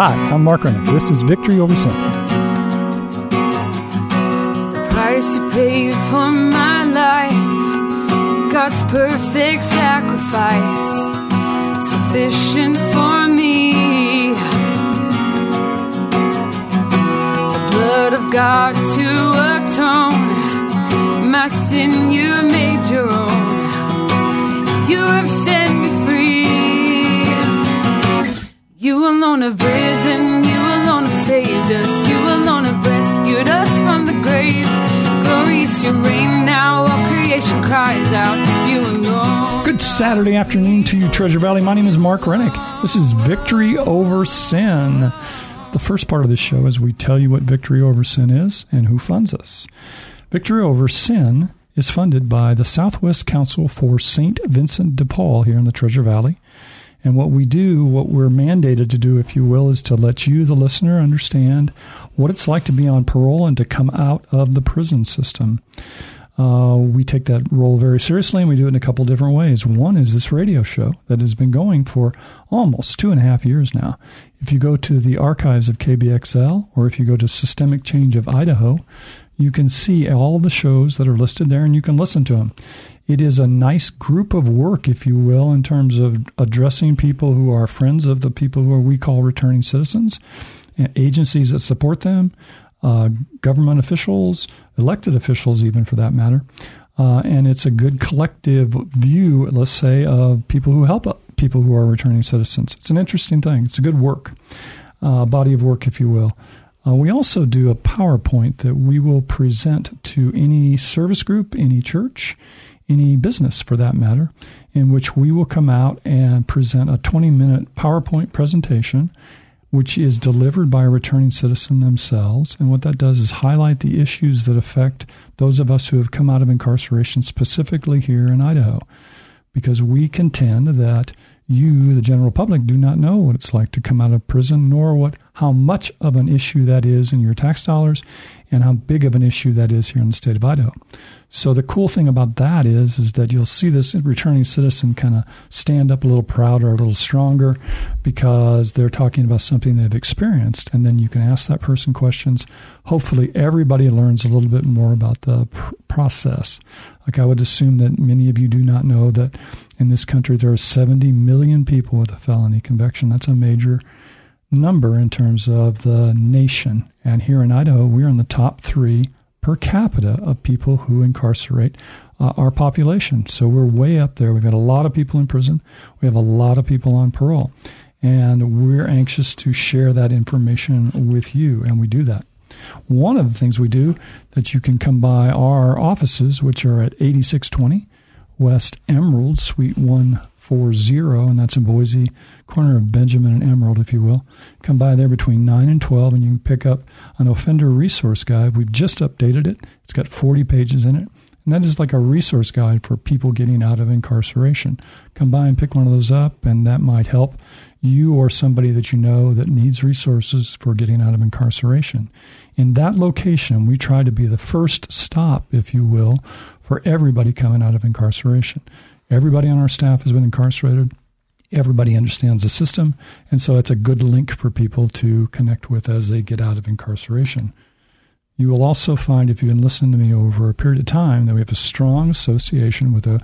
Hi, I'm Mark Rennick. This is Victory Over Sin. The price you paid for my life, God's perfect sacrifice, sufficient for me. The blood of God to atone, my sin you made your own. You have set me. You alone have risen, you alone have saved us, you alone have rescued us from the grave. Glorious your reign now, all creation cries out, you alone. Good Saturday afternoon to you, Treasure Valley. My name is Mark Rennick. This is Victory Over Sin. The first part of this show is we tell you what Victory Over Sin is and who funds us. Victory Over Sin is funded by the Southwest Council for St. Vincent de Paul here in the Treasure Valley. And what we do, what we're mandated to do, if you will, is to let you, the listener, understand what it's like to be on parole and to come out of the prison system. Uh, we take that role very seriously and we do it in a couple different ways. One is this radio show that has been going for almost two and a half years now. If you go to the archives of KBXL or if you go to Systemic Change of Idaho, you can see all the shows that are listed there and you can listen to them. It is a nice group of work, if you will, in terms of addressing people who are friends of the people who we call returning citizens, and agencies that support them, uh, government officials, elected officials, even for that matter. Uh, and it's a good collective view, let's say, of people who help people who are returning citizens. It's an interesting thing. It's a good work, uh, body of work, if you will. Uh, we also do a PowerPoint that we will present to any service group, any church, any business for that matter, in which we will come out and present a 20 minute PowerPoint presentation, which is delivered by a returning citizen themselves. And what that does is highlight the issues that affect those of us who have come out of incarceration, specifically here in Idaho. Because we contend that you, the general public, do not know what it's like to come out of prison, nor what how much of an issue that is in your tax dollars, and how big of an issue that is here in the state of Idaho. So the cool thing about that is, is that you'll see this returning citizen kind of stand up a little prouder, a little stronger, because they're talking about something they've experienced, and then you can ask that person questions. Hopefully, everybody learns a little bit more about the pr- process. Like I would assume that many of you do not know that in this country there are 70 million people with a felony conviction. That's a major number in terms of the nation. And here in Idaho, we're in the top three per capita of people who incarcerate uh, our population. So we're way up there. We've got a lot of people in prison. We have a lot of people on parole. And we're anxious to share that information with you, and we do that. One of the things we do that you can come by our offices, which are at 8620 West Emerald, Suite 140, and that's in Boise, corner of Benjamin and Emerald, if you will. Come by there between 9 and 12, and you can pick up an offender resource guide. We've just updated it, it's got 40 pages in it. And that is like a resource guide for people getting out of incarceration. Come by and pick one of those up, and that might help you or somebody that you know that needs resources for getting out of incarceration. In that location, we try to be the first stop, if you will, for everybody coming out of incarceration. Everybody on our staff has been incarcerated everybody understands the system, and so it's a good link for people to connect with as they get out of incarceration. You will also find, if you've been listening to me over a period of time, that we have a strong association with a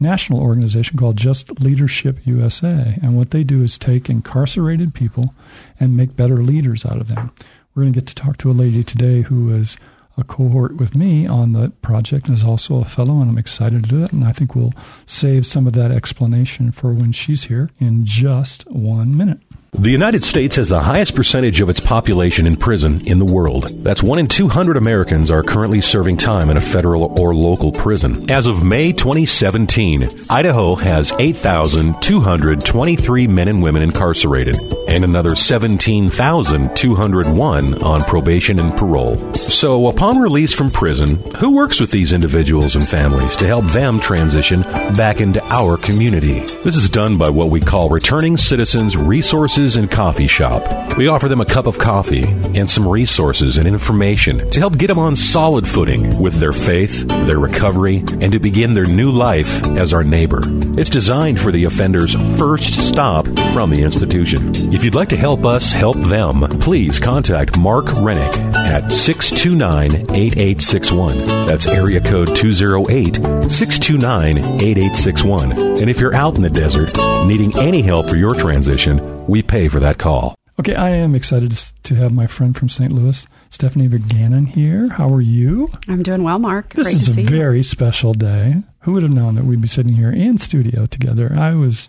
national organization called Just Leadership USA. And what they do is take incarcerated people and make better leaders out of them. We're going to get to talk to a lady today who is a cohort with me on the project and is also a fellow, and I'm excited to do it. And I think we'll save some of that explanation for when she's here in just one minute. The United States has the highest percentage of its population in prison in the world. That's one in 200 Americans are currently serving time in a federal or local prison. As of May 2017, Idaho has 8,223 men and women incarcerated and another 17,201 on probation and parole. So, upon release from prison, who works with these individuals and families to help them transition back into our community? This is done by what we call Returning Citizens Resources juices and coffee shop. We offer them a cup of coffee and some resources and information to help get them on solid footing with their faith, their recovery, and to begin their new life as our neighbor. It's designed for the offender's first stop from the institution. If you'd like to help us help them, please contact Mark Rennick at 629 8861. That's area code 208 629 8861. And if you're out in the desert needing any help for your transition, we pay for that call. Okay, I am excited to have my friend from St. Louis, Stephanie Regagnon, here. How are you? I'm doing well, Mark. This Great is to a see very special day. Who would have known that we'd be sitting here in studio together? I was,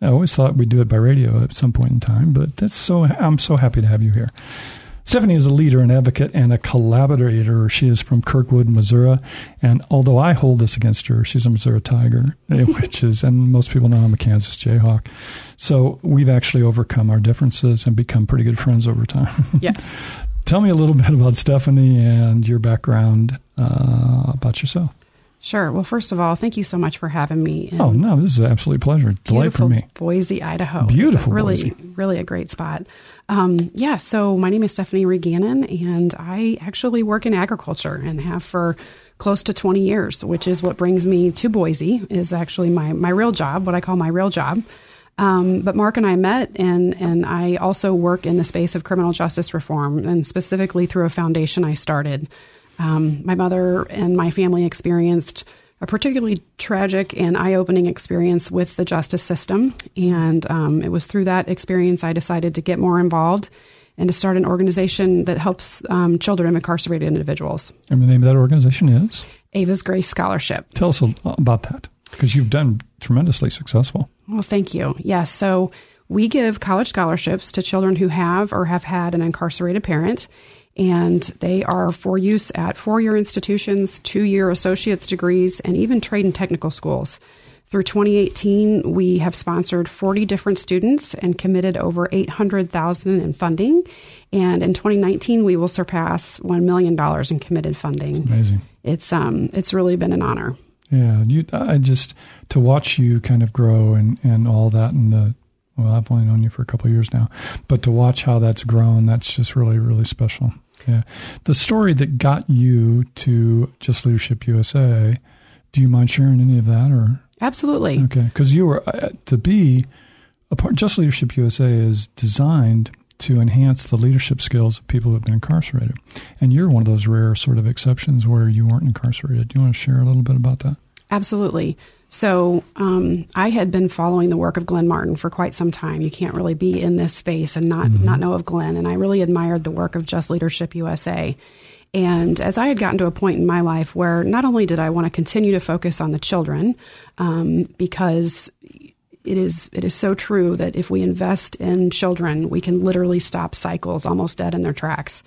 I always thought we'd do it by radio at some point in time, but that's so. I'm so happy to have you here. Stephanie is a leader, an advocate, and a collaborator. She is from Kirkwood, Missouri. And although I hold this against her, she's a Missouri Tiger, eh, which is, and most people know I'm a Kansas Jayhawk. So we've actually overcome our differences and become pretty good friends over time. Yes. Tell me a little bit about Stephanie and your background uh, about yourself. Sure. Well, first of all, thank you so much for having me. in Oh, no, this is an absolute pleasure. Delight for me. Boise, Idaho. Beautiful Really, Boise. really a great spot. Um, yeah. So my name is Stephanie Regagnon, and I actually work in agriculture and have for close to 20 years, which is what brings me to Boise. Is actually my my real job, what I call my real job. Um, but Mark and I met, and and I also work in the space of criminal justice reform, and specifically through a foundation I started. Um, my mother and my family experienced a particularly tragic and eye opening experience with the justice system. And um, it was through that experience I decided to get more involved and to start an organization that helps um, children of incarcerated individuals. And the name of that organization is? Ava's Grace Scholarship. Tell us about that because you've done tremendously successful. Well, thank you. Yes. So we give college scholarships to children who have or have had an incarcerated parent, and they are for use at four year institutions, two year associate's degrees, and even trade and technical schools. Through 2018, we have sponsored 40 different students and committed over 800,000 in funding. And in 2019, we will surpass $1 million in committed funding. Amazing. It's um, it's really been an honor. Yeah, you. I just to watch you kind of grow and and all that, and the well, I've only known you for a couple of years now, but to watch how that's grown, that's just really really special. Yeah, the story that got you to Just Leadership USA. Do you mind sharing any of that, or Absolutely. okay? Because you were uh, to be a part. Just Leadership USA is designed to enhance the leadership skills of people who have been incarcerated, and you're one of those rare sort of exceptions where you weren't incarcerated. Do you want to share a little bit about that? Absolutely. So um, I had been following the work of Glenn Martin for quite some time. You can't really be in this space and not not know of Glenn. And I really admired the work of Just Leadership USA. And as I had gotten to a point in my life where not only did I want to continue to focus on the children, um, because it is it is so true that if we invest in children, we can literally stop cycles almost dead in their tracks.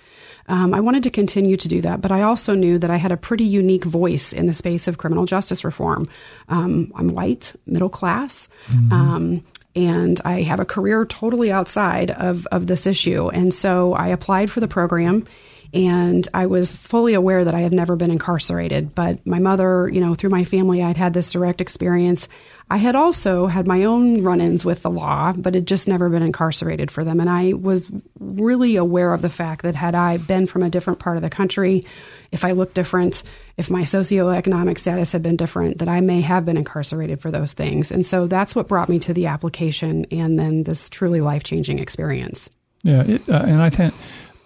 Um, I wanted to continue to do that, but I also knew that I had a pretty unique voice in the space of criminal justice reform. Um, I'm white, middle class. Um, and I have a career totally outside of, of this issue. And so I applied for the program and I was fully aware that I had never been incarcerated. But my mother, you know, through my family, I'd had this direct experience. I had also had my own run ins with the law, but had just never been incarcerated for them. And I was really aware of the fact that had I been from a different part of the country, if I looked different, if my socioeconomic status had been different, that I may have been incarcerated for those things. And so that's what brought me to the application and then this truly life changing experience. Yeah, it, uh, and I think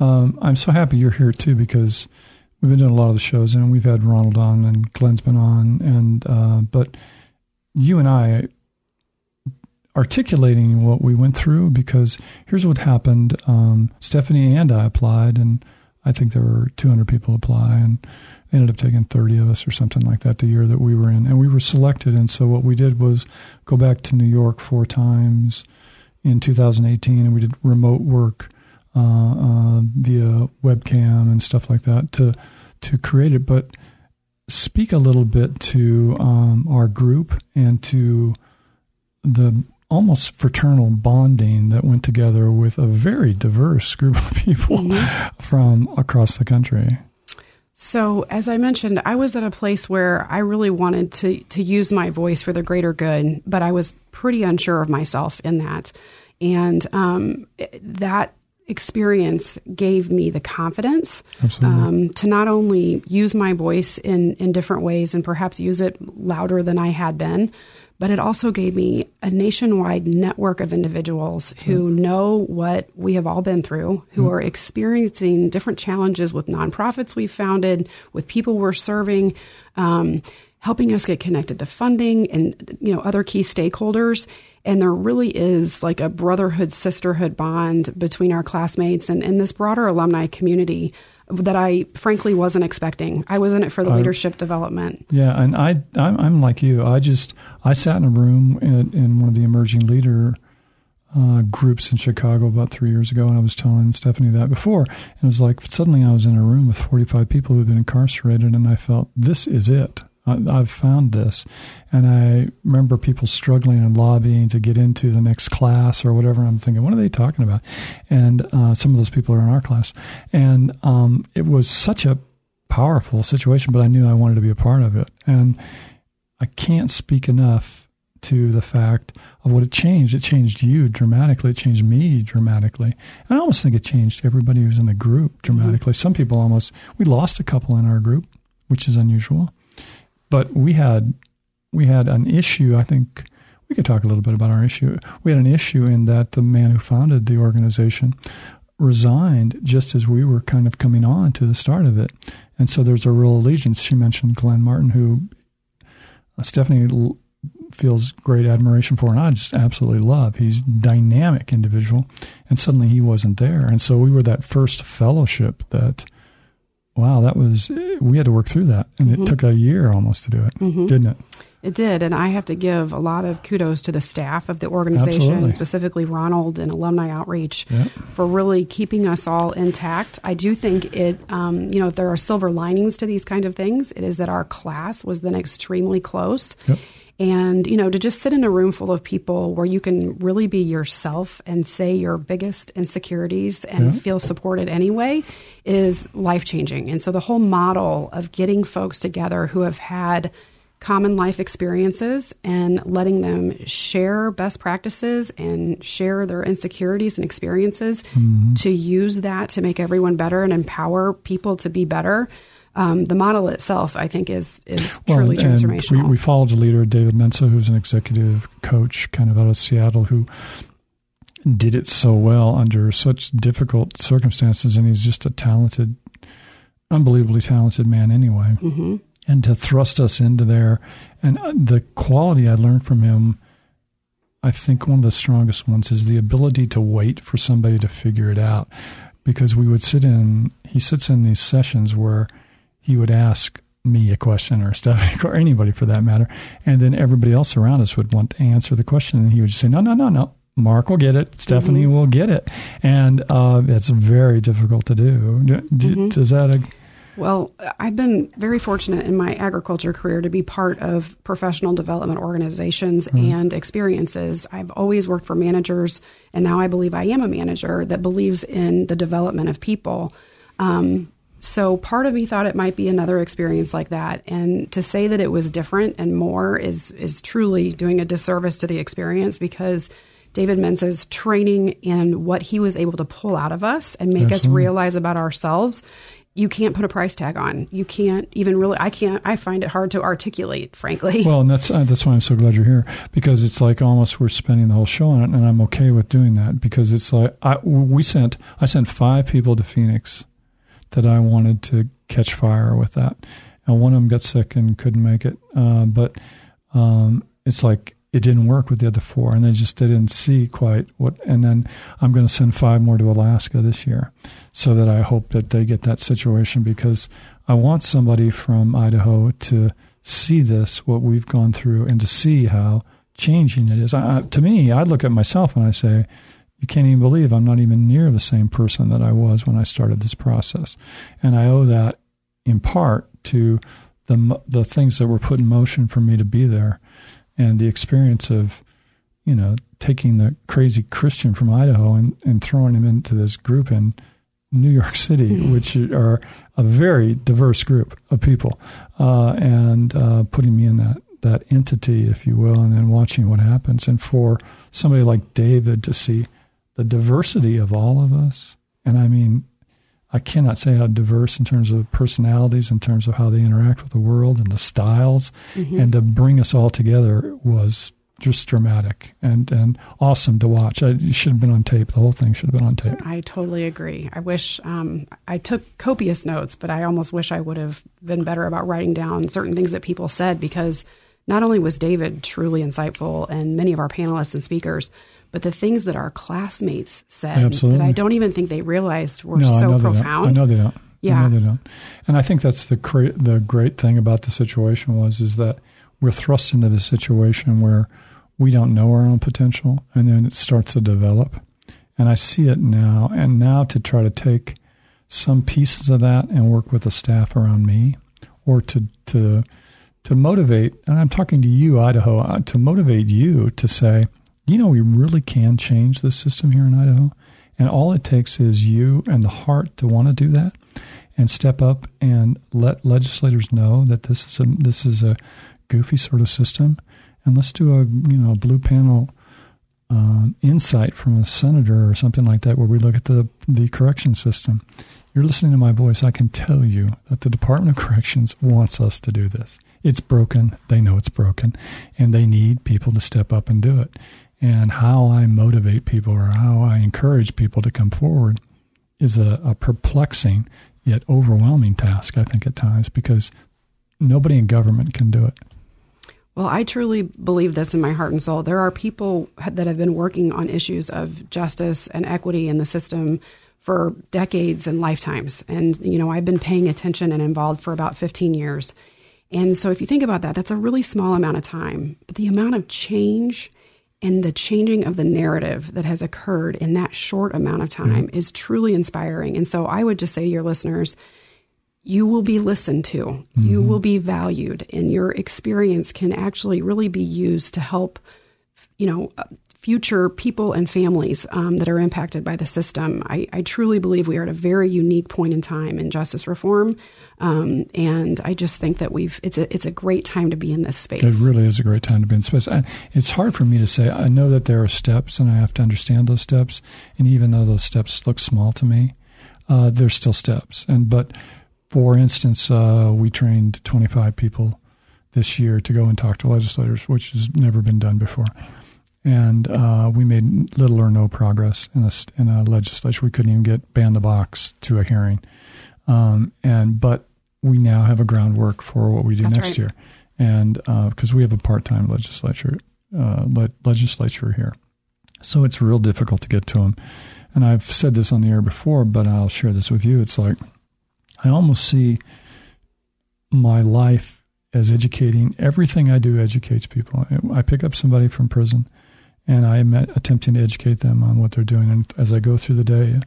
um, I'm so happy you're here too because we've been doing a lot of the shows and we've had Ronald on and Glenn's been on, and uh, but you and I articulating what we went through because here's what happened. Um, Stephanie and I applied, and I think there were 200 people apply, and ended up taking 30 of us or something like that the year that we were in, and we were selected. And so what we did was go back to New York four times in 2018, and we did remote work uh, uh, via webcam and stuff like that to to create it. But speak a little bit to um, our group and to the almost fraternal bonding that went together with a very diverse group of people from across the country. So, as I mentioned, I was at a place where I really wanted to to use my voice for the greater good, but I was pretty unsure of myself in that. And um, that experience gave me the confidence um, to not only use my voice in, in different ways and perhaps use it louder than I had been, but it also gave me a nationwide network of individuals who know what we have all been through, who are experiencing different challenges with nonprofits we've founded, with people we're serving, um, helping us get connected to funding and you know other key stakeholders. And there really is like a brotherhood, sisterhood bond between our classmates and, and this broader alumni community that I frankly wasn't expecting. I was in it for the leadership development. Yeah, and I I'm, I'm like you. I just I sat in a room in, in one of the emerging leader uh, groups in Chicago about three years ago, and I was telling Stephanie that before. And it was like suddenly I was in a room with 45 people who had been incarcerated, and I felt this is it. I, I've found this, and I remember people struggling and lobbying to get into the next class or whatever. I'm thinking, what are they talking about? And uh, some of those people are in our class, and um, it was such a powerful situation, but I knew I wanted to be a part of it. And I can't speak enough to the fact of what it changed. It changed you dramatically. It changed me dramatically. And I almost think it changed everybody who's in the group dramatically. Some people almost, we lost a couple in our group, which is unusual. But we had, we had an issue. I think we could talk a little bit about our issue. We had an issue in that the man who founded the organization resigned just as we were kind of coming on to the start of it. And so there's a real allegiance. She mentioned Glenn Martin, who uh, Stephanie l- feels great admiration for, and I just absolutely love. He's dynamic individual, and suddenly he wasn't there. And so we were that first fellowship that, wow, that was, we had to work through that. And it took a year almost to do it, didn't it? It did, and I have to give a lot of kudos to the staff of the organization, Absolutely. specifically Ronald and Alumni Outreach, Yep. for really keeping us all intact. I do think it, um, you know, if there are silver linings to these kind of things, it is that our class was then extremely close. Yep. And, you know, to just sit in a room full of people where you can really be yourself and say your biggest insecurities and Yeah. feel supported anyway is life changing. And so the whole model of getting folks together who have had common life experiences and letting them share best practices and share their insecurities and experiences Mm-hmm. to use that to make everyone better and empower people to be better. Um, the model itself, I think, is is truly and transformational. We, we followed a leader, David Mensa, who's an executive coach kind of out of Seattle, who did it so well under such difficult circumstances. And he's just a talented, unbelievably talented man anyway. hmm And to thrust us into there, and uh, the quality I learned from him, I think one of the strongest ones is the ability to wait for somebody to figure it out. Because we would sit in, he sits in these sessions where he would ask me a question or Stephanie or anybody for that matter, and then everybody else around us would want to answer the question, and he would just say, "No, no, no, no." Mark will get it. Stephanie will get it, and uh, it's very difficult to do. Do- do- Does that? uh, Well, I've been very fortunate in my agriculture career to be part of professional development organizations and experiences. I've always worked for managers, and now I believe I am a manager that believes in the development of people. Um, so part of me thought it might be another experience like that, and to say that it was different and more is is truly doing a disservice to the experience because. David Mensa's training and what he was able to pull out of us and make us realize about ourselves you can't put a price tag on. You can't even really. I can't. I find it hard to articulate, frankly. Well, and that's uh, that's why I'm so glad you're here because it's like almost we're spending the whole show on it, and I'm okay with doing that because it's like I we sent I sent five people to Phoenix that I wanted to catch fire with that, and one of them got sick and couldn't make it. Uh, but um, it's like it didn't work with the other four, and they just didn't see quite what. And then I'm going to send five more to Alaska this year, so that I hope that they get that situation because I want somebody from Idaho to see this, what we've gone through, and to see how changing it is. I- to me, I look at myself and I say, you can't even believe I'm not even near the same person that I was when I started this process. And I owe that in part to the the things that were put in motion for me to be there, and the experience of, you know, taking the crazy Christian from Idaho and, and throwing him into this group in New York City, which are a very diverse group of people, uh, and uh, putting me in that that entity, if you will, and then watching what happens. And for somebody like David to see the diversity of all of us, and I mean, I cannot say how diverse in terms of personalities, in terms of how they interact with the world and the styles, mm-hmm. and to bring us all together was just dramatic and, and awesome to watch. I, it should have been on tape. The whole thing should have been on tape. I totally agree. I wish um, I took copious notes, but I almost wish I would have been better about writing down certain things that people said because not only was David truly insightful and many of our panelists and speakers, but the things that our classmates said Absolutely. that I don't even think they realized were no, so I profound. I know they don't. Yeah, I know they don't. And I think that's the cra- the great thing about the situation was is that we're thrust into this situation where we don't know our own potential, and then it starts to develop. And I see it now, and now to try to take some pieces of that and work with the staff around me, or to to to motivate. And I'm talking to you, Idaho, uh, to motivate you to say, you know, we really can change the system here in Idaho, and all it takes is you and the heart to want to do that, and step up and let legislators know that this is a this is a goofy sort of system and let's do a you know blue panel um, insight from a senator or something like that, where we look at the the correction system. You're listening to my voice. I can tell you that the Department of Corrections wants us to do this. It's broken. They know it's broken, and they need people to step up and do it. And how I motivate people or how I encourage people to come forward is a, a perplexing yet overwhelming task, I think, at times, because nobody in government can do it. Well, I truly believe this in my heart and soul. There are people that have been working on issues of justice and equity in the system for decades and lifetimes. And, you know, I've been paying attention and involved for about 15 years. And so if you think about that, that's a really small amount of time. But the amount of change and the changing of the narrative that has occurred in that short amount of time mm-hmm. is truly inspiring. And so I would just say to your listeners, you will be listened to, mm-hmm. you will be valued, and your experience can actually really be used to help, you know, future people and families um, that are impacted by the system. I, I, truly believe we are at a very unique point in time in justice reform, um, and I just think that we've it's a it's a great time to be in this space. It really is a great time to be in space. I, it's hard for me to say. I know that there are steps, and I have to understand those steps. And even though those steps look small to me, uh, there's still steps. And but for instance, uh, we trained 25 people this year to go and talk to legislators, which has never been done before. And uh, we made little or no progress in a, in a legislature. We couldn't even get ban the box to a hearing. Um, and but we now have a groundwork for what we do That's next right. year, and because uh, we have a part-time legislature uh, le- legislature here, so it's real difficult to get to them. And I've said this on the air before, but I'll share this with you. It's like I almost see my life as educating. Everything I do educates people. I pick up somebody from prison, and I'm attempting to educate them on what they're doing. And as I go through the day,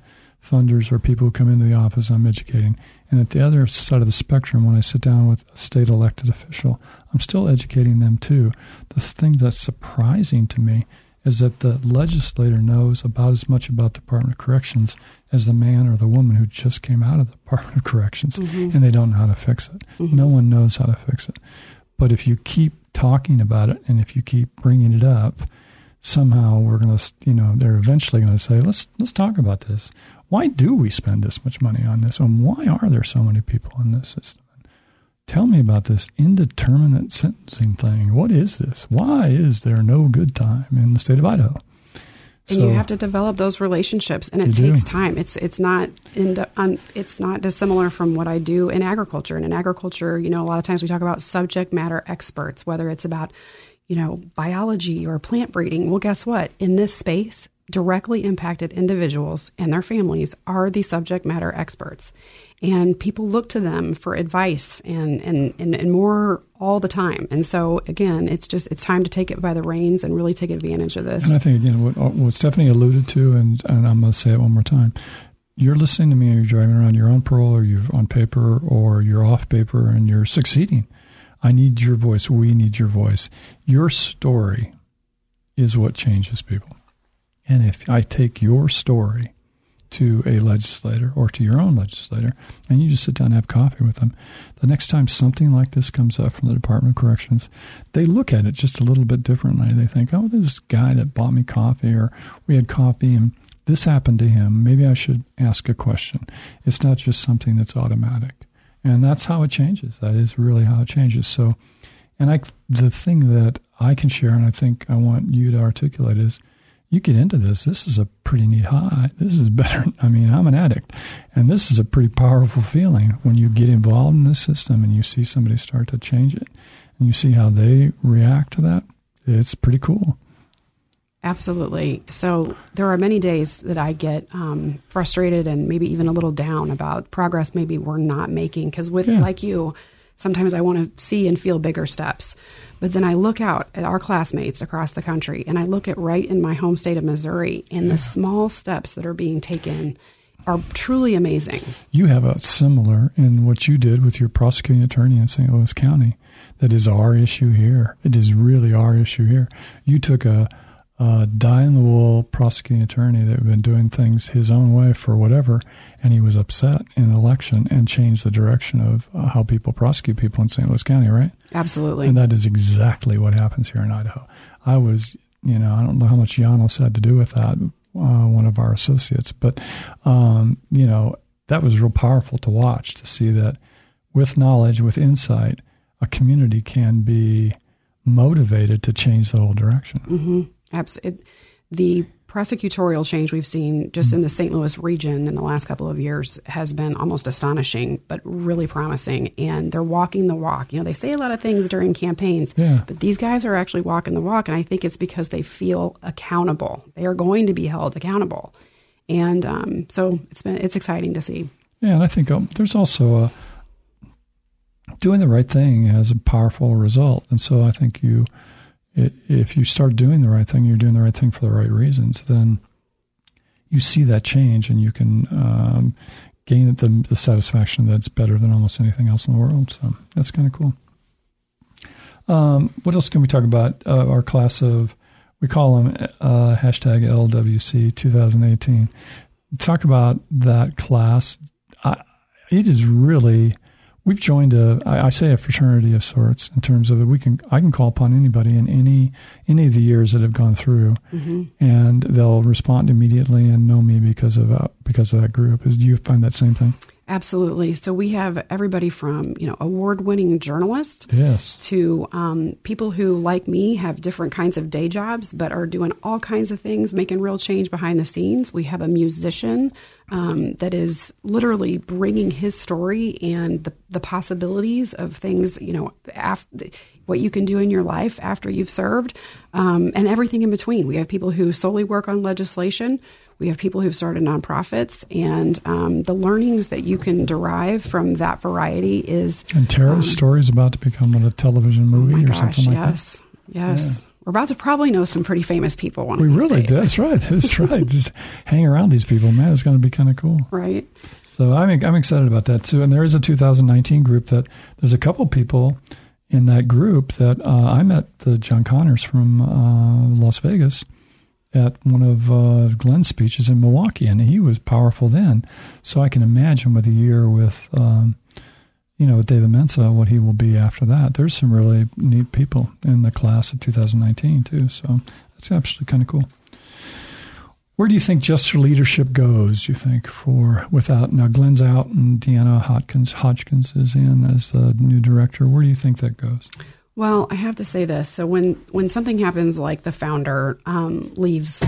funders or people who come into the office, I'm educating. And at the other side of the spectrum, when I sit down with a state elected official, I'm still educating them too. The thing that's surprising to me is that the legislator knows about as much about the Department of Corrections as the man or the woman who just came out of the Department of Corrections mm-hmm. and they don't know how to fix it. Mm-hmm. No one knows how to fix it. But if you keep talking about it and if you keep bringing it up, somehow we're going to, you know, they're eventually going to say, let's let's talk about this. Why do we spend this much money on this? And why are there so many people in this system? Tell me about this indeterminate sentencing thing. What is this? Why is there no good time in the state of Idaho? And so, you have to develop those relationships, and it takes do. time. It's it's not in, um, it's not dissimilar from what I do in agriculture. And in agriculture, you know, a lot of times we talk about subject matter experts, whether it's about you know biology or plant breeding. Well, guess what? In this space, directly impacted individuals and their families are the subject matter experts and people look to them for advice and, and, and, and, more all the time. And so again, it's just it's time to take it by the reins and really take advantage of this. And I think again, what, what Stephanie alluded to, and, and I'm going to say it one more time. You're listening to me, and you're driving around, you're on parole, or you're on paper, or you're off paper, and you're succeeding. I need your voice. We need your voice. Your story is what changes people. And if I take your story to a legislator or to your own legislator, and you just sit down and have coffee with them. The next time something like this comes up from the Department of Corrections, they look at it just a little bit differently. They think, oh, this guy that bought me coffee, or we had coffee and this happened to him. Maybe I should ask a question. It's not just something that's automatic. And that's how it changes. That is really how it changes. So, and I, the thing that I can share, and I think I want you to articulate is you get into this, this is a pretty neat high. This is better. I mean, I'm an addict, and this is a pretty powerful feeling when you get involved in the system and you see somebody start to change it and you see how they react to that. It's pretty cool. Absolutely. So there are many days that I get um, frustrated and maybe even a little down about progress maybe we're not making. Because with Yeah. like you, sometimes I want to see and feel bigger steps. But then I look out at our classmates across the country and I look at right in my home state of Missouri and the small steps that are being taken are truly amazing. You have a similar in what you did with your prosecuting attorney in St. Louis County. That is our issue here. It is really our issue here. You took a, a die in the wool prosecuting attorney that had been doing things his own way for whatever, and he was upset in an election and changed the direction of uh, how people prosecute people in St. Louis County, right? Absolutely. And that is exactly what happens here in Idaho. I was, you know, I don't know how much Janos had to do with that, uh, one of our associates, but, um, you know, that was real powerful to watch to see that with knowledge, with insight, a community can be motivated to change the whole direction. Abs- it, the prosecutorial change we've seen just in the St. Louis region in the last couple of years has been almost astonishing, but really promising. And they're walking the walk. You know, they say a lot of things during campaigns, Yeah. but these guys are actually walking the walk. And I think it's because they feel accountable. They are going to be held accountable. And um, so it's been it's exciting to see. Yeah, and I think um, there's also a doing the right thing has a powerful result, and so I think you, i if you start doing the right thing, you're doing the right thing for the right reasons. Then you see that change, and you can um, gain the, the satisfaction that's better than almost anything else in the world. So that's kind of cool. Um, what else can we talk about? Uh, our class of we call them uh, hashtag LWC 2018 talk about that class. I, it is really we've joined a I, I say a fraternity of sorts in terms of. We can I can call upon anybody in any any of the years that have gone through, and they'll respond immediately and know me because of uh, because of that group. Is do you find that same thing? Absolutely. So we have everybody from you know award-winning journalists Yes. to um, people who, like me, have different kinds of day jobs but are doing all kinds of things, making real change behind the scenes. We have a musician um, that is literally bringing his story and the, the possibilities of things, you know, after what you can do in your life after you've served, um, and everything in between. We have people who solely work on legislation. We have people who've started nonprofits, and um, the learnings that you can derive from that variety is And Tara's story is about to become a television movie Oh or gosh, something like that. yes, yes. We're about to probably know some pretty famous people one We really days. That's right. That's right. Just hang around these people, man. It's going to be kind of cool. right? So I'm I'm excited about that too. And there is a 2019 group that there's a couple people in that group that uh, I met the John Connors from uh, Las Vegas at one of uh, Glenn's speeches in Milwaukee, and he was powerful then. So I can imagine with a year with um, you know with David Mensa what he will be after that. There's some really neat people in the class of 2019 too. So that's actually kind of cool. Where do you think just your leadership goes? You think for without now Glenn's out and Deanna Hoskins Hoskins is in as the new director. Where do you think that goes? Well, I have to say this. So when when something happens like the founder um, leaves,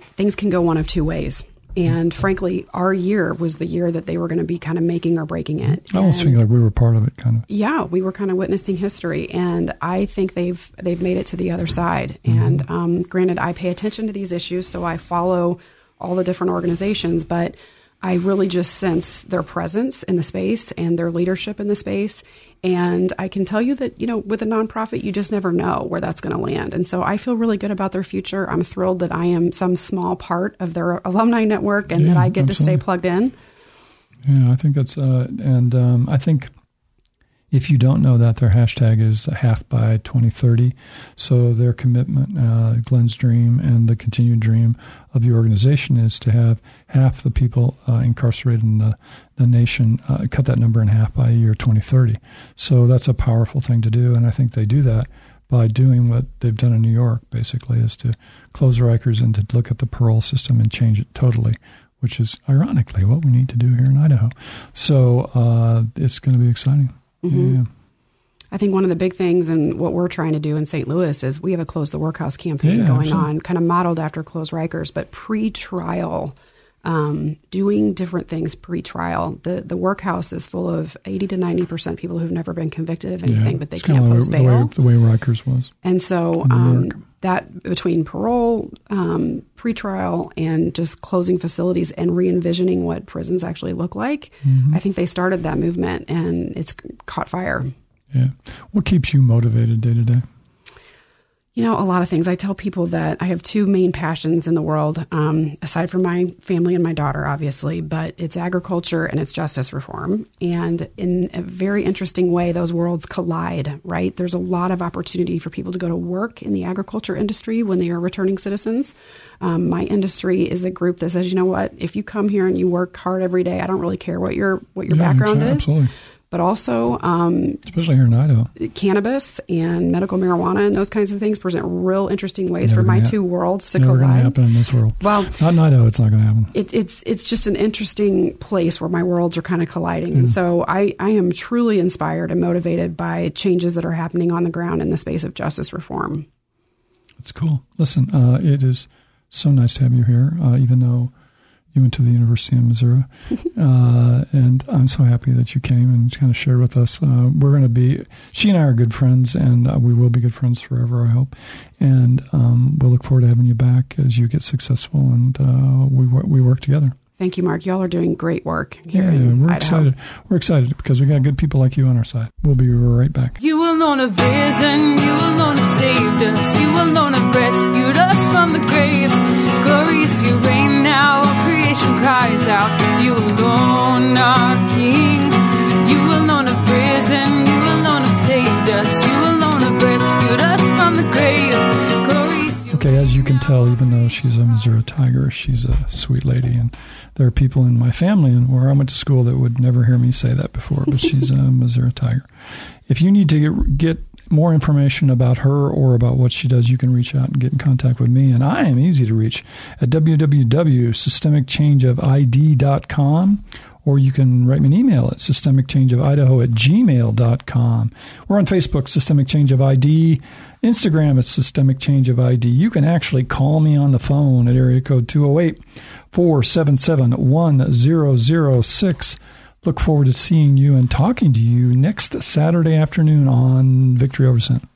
things can go one of two ways. And frankly, our year was the year that they were going to be kind of making or breaking it. I almost And- feel like we were part of it, kind of. yeah, we were kind of witnessing history, and I think they've they've made it to the other side. And um, granted, I pay attention to these issues, so I follow all the different organizations, but I really just sense their presence in the space and their leadership in the space. And I can tell you that you know, with a nonprofit, you just never know where that's going to land. And so I feel really good about their future. I'm thrilled that I am some small part of their alumni network and that I get to stay plugged in. Yeah, I think that's uh, and um, I think If you don't know that, their hashtag is half by 2030. So their commitment, uh, Glenn's dream and the continued dream of the organization is to have half the people uh, incarcerated in the, the nation, uh, cut that number in half by year 2030. So that's a powerful thing to do. And I think they do that by doing what they've done in New York, basically, is to close Rikers and to look at the parole system and change it totally which is ironically what we need to do here in Idaho. So uh, it's going to be exciting. Mm-hmm. Yeah. I think one of the big things and what we're trying to do in St. Louis is we have a Close the Workhouse campaign yeah, going absolutely. on, kind of modeled after Close Rikers, but pre-trial, um, doing different things pre-trial. The the workhouse is full of eighty to ninety percent people who've never been convicted of anything, yeah, but they can't post bail. The way, the way Rikers was, and so um, that between parole, um, pretrial, and just closing facilities and re envisioning what prisons actually look like, mm-hmm. I think they started that movement and it's caught fire. Yeah. What keeps you motivated day to day? You know, a lot of things. I tell people that I have two main passions in the world, um, aside from my family and my daughter, obviously, but it's agriculture and it's justice reform. And in a very interesting way, those worlds collide, right? There's a lot of opportunity for people to go to work in the agriculture industry when they are returning citizens. Um, my industry is a group that says, you know what, if you come here and you work hard every day, I don't really care what your what your yeah, background is. But also um, especially here in Idaho, cannabis and medical marijuana and those kinds of things present real interesting ways Never for my ha- two worlds to Never collide. Never happen in this world. Well, not in Idaho, it's not going to happen. It, it's it's just an interesting place where my worlds are kind of colliding, and so I I am truly inspired and motivated by changes that are happening on the ground in the space of justice reform. That's cool. Listen, uh, it is so nice to have you here, uh, even though you went to the University of Missouri, uh, and I'm so happy that you came and kind of shared with us. Uh, we're going to be, she and I are good friends, and uh, we will be good friends forever, I hope. And um, we'll look forward to having you back as you get successful and uh, we we work together. Thank you, Mark. Y'all are doing great work here yeah, in we're Idaho. excited. We're excited because we got good people like you on our side. We'll be right back. You alone have risen. You alone have saved us. You alone have Creation cries out. You alone are King. You alone have risen. You alone have saved us. You alone have rescued us from the grave. Okay, as you can tell, even though she's a Missouri Tiger, she's a sweet lady, and there are people in my family and where I went to school that would never hear me say that before. But she's a Missouri Tiger. If you need to get more information about her or about what she does, you can reach out and get in contact with me. And I am easy to reach at www.systemicchangeofid.com or you can write me an email at systemicchangeofidaho at gmail.com. We're on Facebook, Systemic Change of ID. Instagram is Systemic Change of ID. You can actually call me on the phone at area code 208 477 1006. Look forward to seeing you and talking to you next Saturday afternoon on Victory Over Sin.